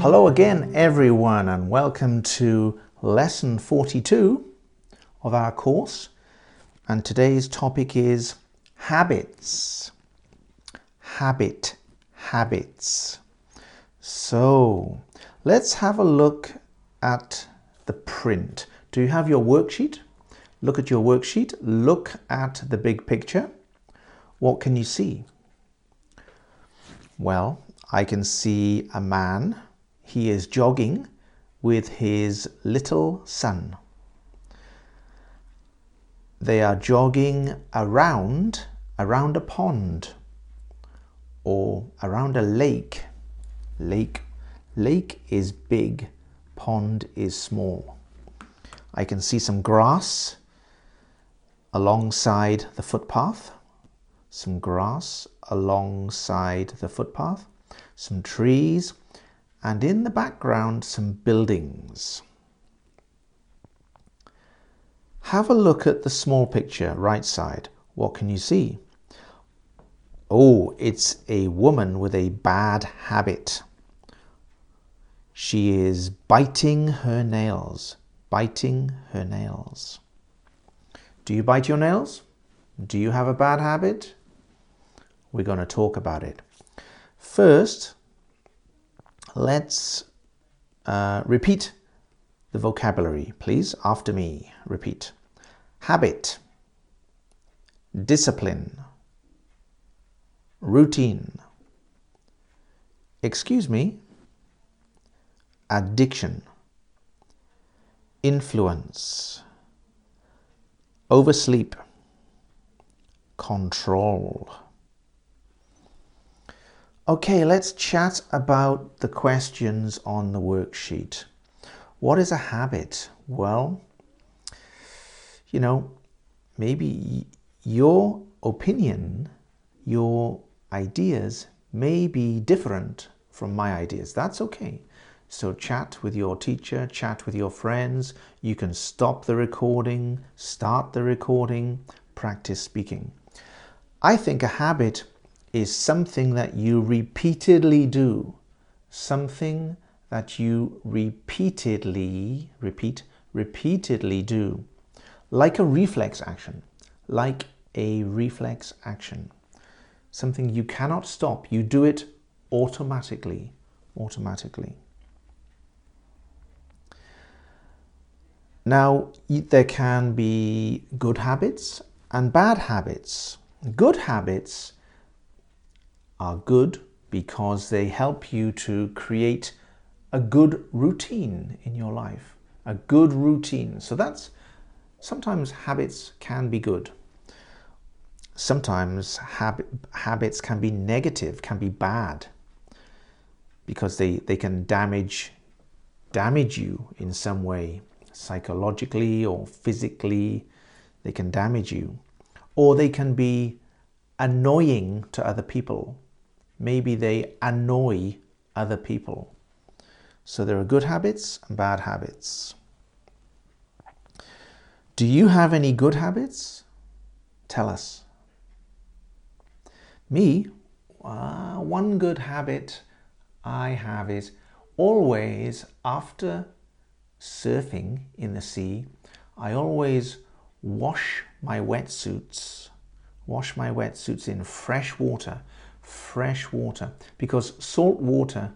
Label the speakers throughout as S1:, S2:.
S1: Hello again, everyone, and welcome to lesson 42 of our course. And today's topic is habits. Habit, habits. So let's have a look at the print. Do you have your worksheet? Look at your worksheet. Look at the big picture. What can you see? Well, I can see a man. He is jogging with his little son. They are jogging around around a pond or around a lake. Lake lake is big, pond is small. I can see some grass alongside the footpath, some grass alongside the footpath, some trees, and in the background, some buildings. Have a look at the small picture, right side. What can you see? Oh, it's a woman with a bad habit. She is biting her nails, biting her nails. Do you bite your nails? Do you have a bad habit? We're going to talk about it. First, let's uh, repeat the vocabulary, please, after me. Repeat. Habit, discipline, routine, excuse me, addiction, influence, oversleep, control. Okay, let's chat about the questions on the worksheet. What is a habit? Well, you know, maybe your opinion, your ideas may be different from my ideas. That's okay. So chat with your teacher, chat with your friends. You can stop the recording, start the recording, practice speaking. I think a habit is something that you repeatedly do, something that you repeatedly, repeat, repeatedly do, like a reflex action, like a reflex action, something you cannot stop. You do it automatically, automatically. Now, there can be good habits and bad habits. Good habits are good because they help you to create a good routine in your life. A good routine. So that's sometimes habits can be good. Sometimes habit, habits can be negative, can be bad because they, they can damage damage you in some way psychologically or physically, they can damage you. Or they can be annoying to other people. Maybe they annoy other people. So there are good habits and bad habits. Do you have any good habits? Tell us. Me, uh, one good habit I have is always after surfing in the sea, I always wash my wetsuits, wash my wetsuits in fresh water, fresh water, because salt water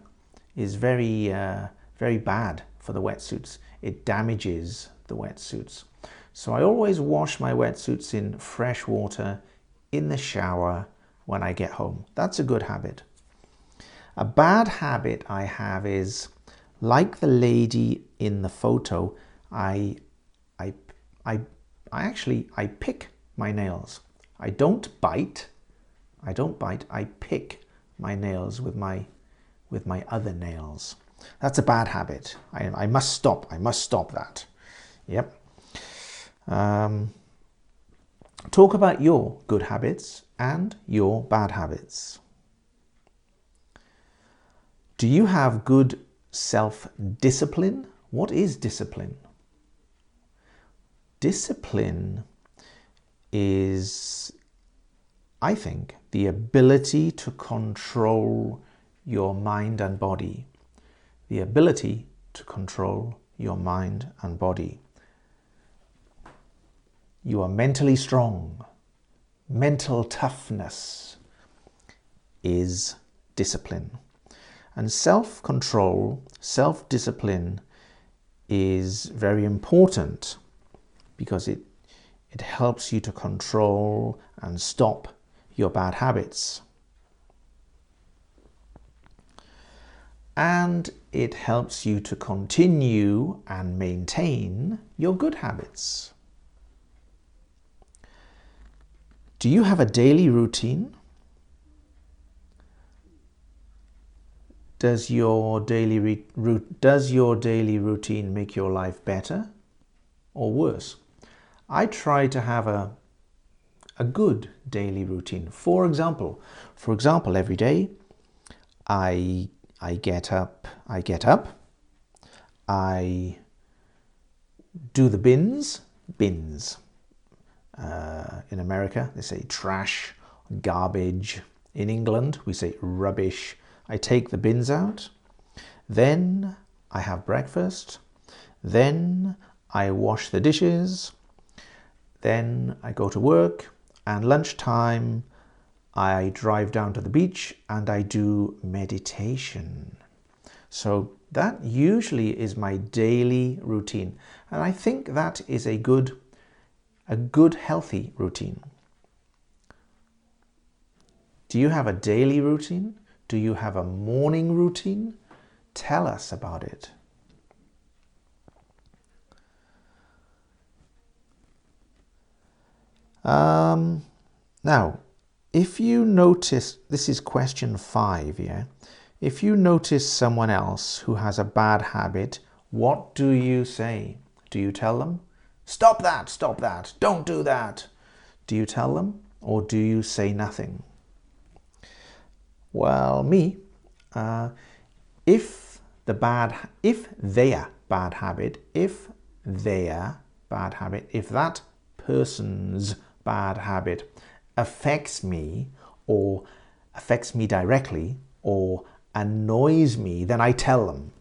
S1: is very, uh, very bad for the wetsuits. It damages the wetsuits. So I always wash my wetsuits in fresh water in the shower when I get home. That's a good habit. A bad habit I have is like the lady in the photo, I, I, I, I actually, I pick my nails. I don't bite. I don't bite. I pick my nails with my, with my other nails. That's a bad habit. I, I must stop. I must stop that. Yep. Um, talk about your good habits and your bad habits. Do you have good self discipline. What is discipline? Discipline is, I think, the ability to control your mind and body, the ability to control your mind and body. You are mentally strong. Mental toughness is discipline. And self control, self discipline is very important because it, it helps you to control and stop your bad habits. And it helps you to continue and maintain your good habits. Do you have a daily routine? Does your daily re- does your daily routine make your life better or worse? I try to have a a good daily routine. For example, for example, every day I I get up, I get up, I do the bins, bins. Uh, in America, they say trash, garbage. In England, we say rubbish. I take the bins out. Then I have breakfast. Then I wash the dishes. Then I go to work. And lunchtime, I drive down to the beach and I do meditation. So that usually is my daily routine. And I think that is a good a good, healthy routine. Do you have a daily routine? Do you have a morning routine? Tell us about it. Um, now, if you notice, this is question five, yeah? If you notice someone else who has a bad habit, what do you say? Do you tell them? Stop that, stop that, don't do that. Do you tell them or do you say nothing? Well, me, uh, if the bad, if their bad habit, if their bad habit, if that person's bad habit affects me or affects me directly or annoys me, then I tell them,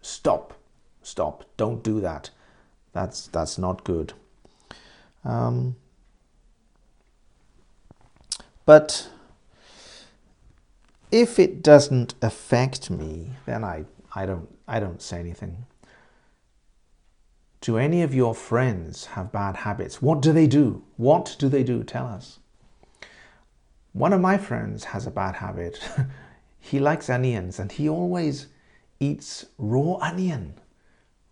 S1: stop, stop, don't do that. That's that's not good. Um, but if it doesn't affect me, then I, I don't I don't say anything. Do any of your friends have bad habits? What do they do? What do they do? Tell us. One of my friends has a bad habit. he likes onions and he always eats raw onion.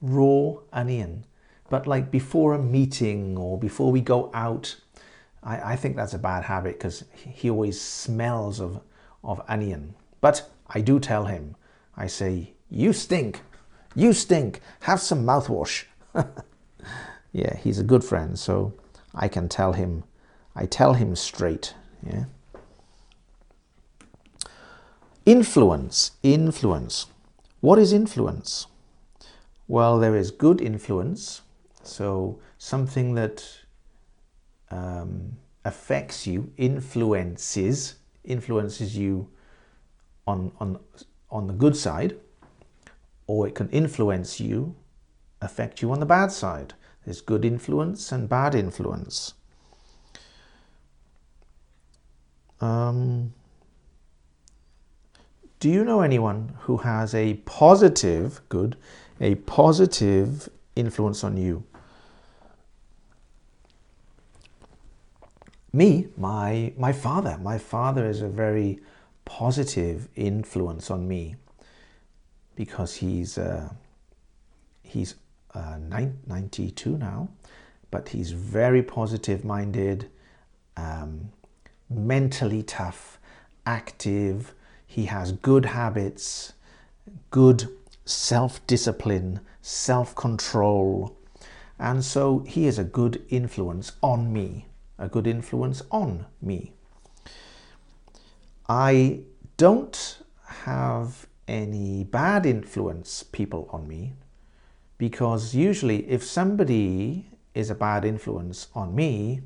S1: Raw onion. But like before a meeting or before we go out, I, I think that's a bad habit because he always smells of, of onion. But I do tell him, I say, you stink, you stink, have some mouthwash. yeah, he's a good friend, so I can tell him, I tell him straight, yeah. Influence, influence. What is influence? Well, there is good influence, so something that um, affects you, influences, influences you on, on, on the good side, or it can influence you, affect you on the bad side. There's good influence and bad influence. Um, do you know anyone who has a positive, good, a positive influence on you? me, my, my father. My father is a very positive influence on me because he's, uh, he's uh, 92 now, but he's very positive minded, um, mentally tough, active. He has good habits, good self discipline, self control. And so he is a good influence on me a good influence on me. I don't have any bad influence people on me because usually if somebody is a bad influence on me,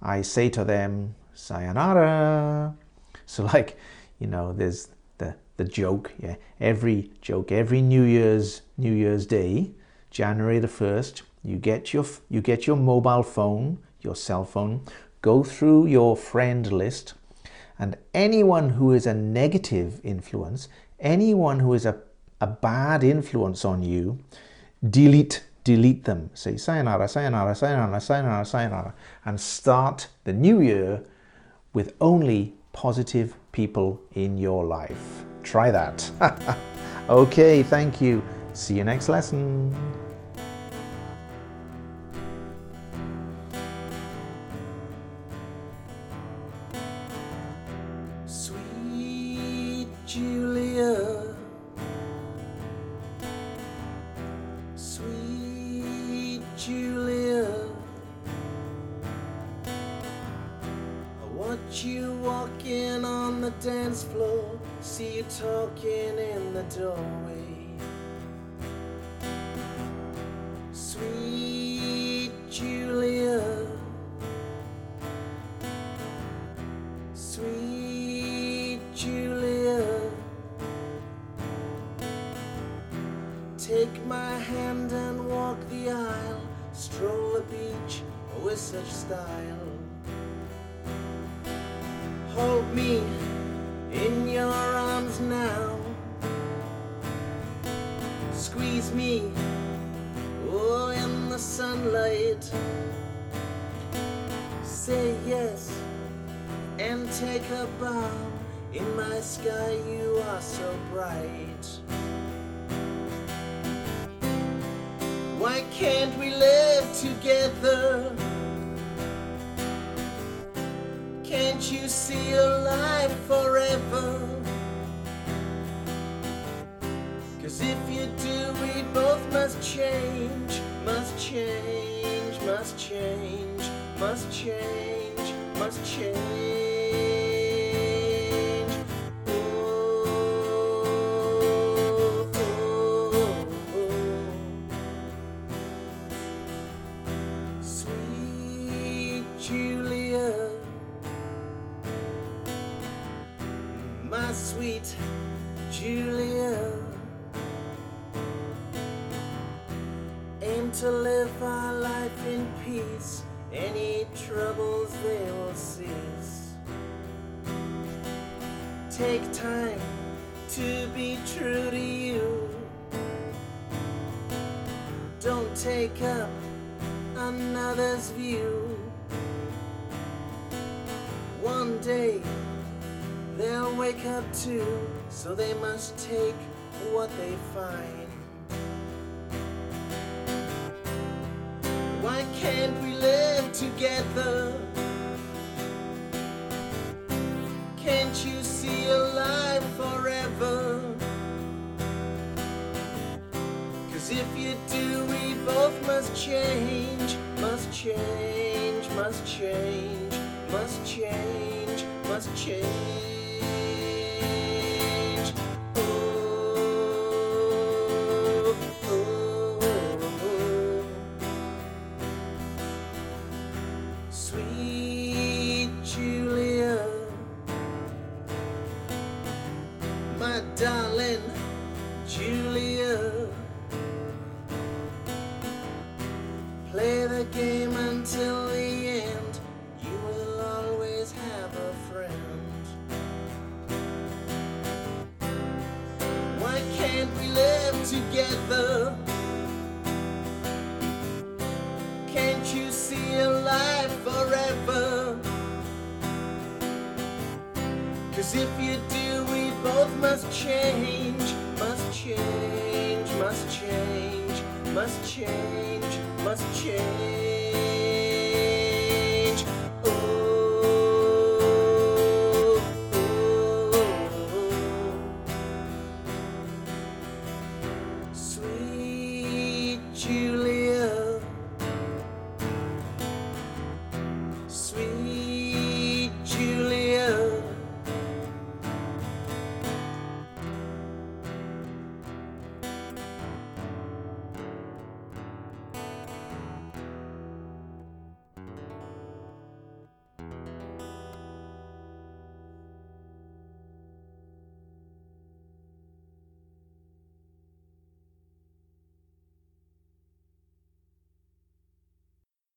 S1: I say to them, sayonara. So like, you know, there's the, the joke, yeah, every joke, every New Year's New Year's Day, January the 1st, you get your you get your mobile phone, your cell phone, go through your friend list, and anyone who is a negative influence, anyone who is a, a bad influence on you, delete delete them. Say sayonara, sayonara, sayonara, sayonara, sayonara, and start the new year with only positive people in your life. Try that. okay, thank you. See you next lesson.
S2: I watch you walking on the dance floor, see you talking in the doorway. Sweet Julia. Sweet Julia, take my hand and walk the aisle, stroll the beach with such style. Me in your arms now, squeeze me, oh, in the sunlight. Say yes and take a bow. In my sky, you are so bright. Why can't we live together? You see your life forever? Cause if you do, we both must change, must change, must change, must change, must change. To be true to you. Don't take up another's view. One day they'll wake up too, so they must take what they find. Why can't we live together? You do, we both must change, must change, must change, must change, must change. Oh, oh, oh. Sweet Julia, my darling Julia. Cause if you do, we both must change, must change, must change, must change, must change. Sweet Julia, sweet.